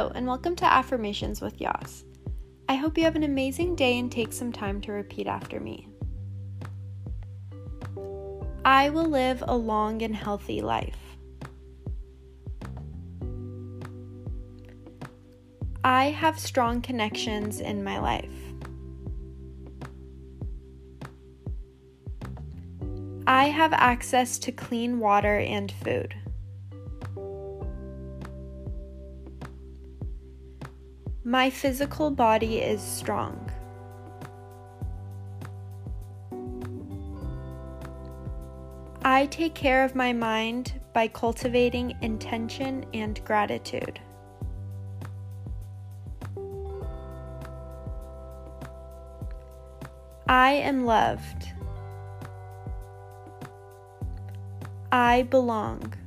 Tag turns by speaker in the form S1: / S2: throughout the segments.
S1: Hello, and welcome to Affirmations with Yas. I hope you have an amazing day and take some time to repeat after me. I will live a long and healthy life. I have strong connections in my life. I have access to clean water and food. My physical body is strong. I take care of my mind by cultivating intention and gratitude. I am loved. I belong.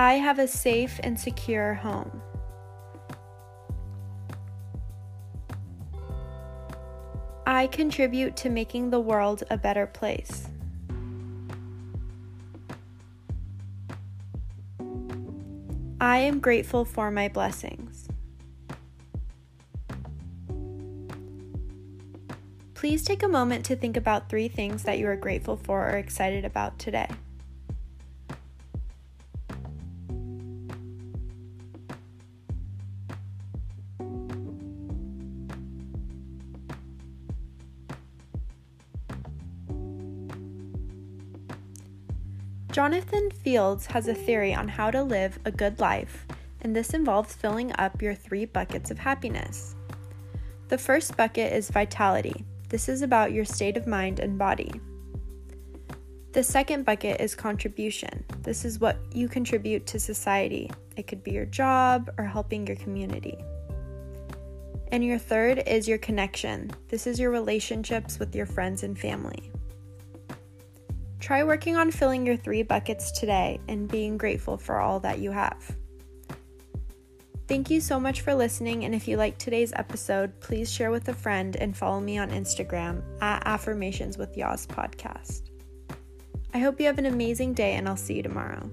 S1: I have a safe and secure home. I contribute to making the world a better place. I am grateful for my blessings. Please take a moment to think about three things that you are grateful for or excited about today. Jonathan Fields has a theory on how to live a good life, and this involves filling up your three buckets of happiness. The first bucket is vitality. This is about your state of mind and body. The second bucket is contribution. This is what you contribute to society. It could be your job or helping your community. And your third is your connection. This is your relationships with your friends and family. Try working on filling your three buckets today and being grateful for all that you have. Thank you so much for listening, and if you liked today's episode, please share with a friend and follow me on Instagram at Affirmations with Yas Podcast. I hope you have an amazing day, and I'll see you tomorrow.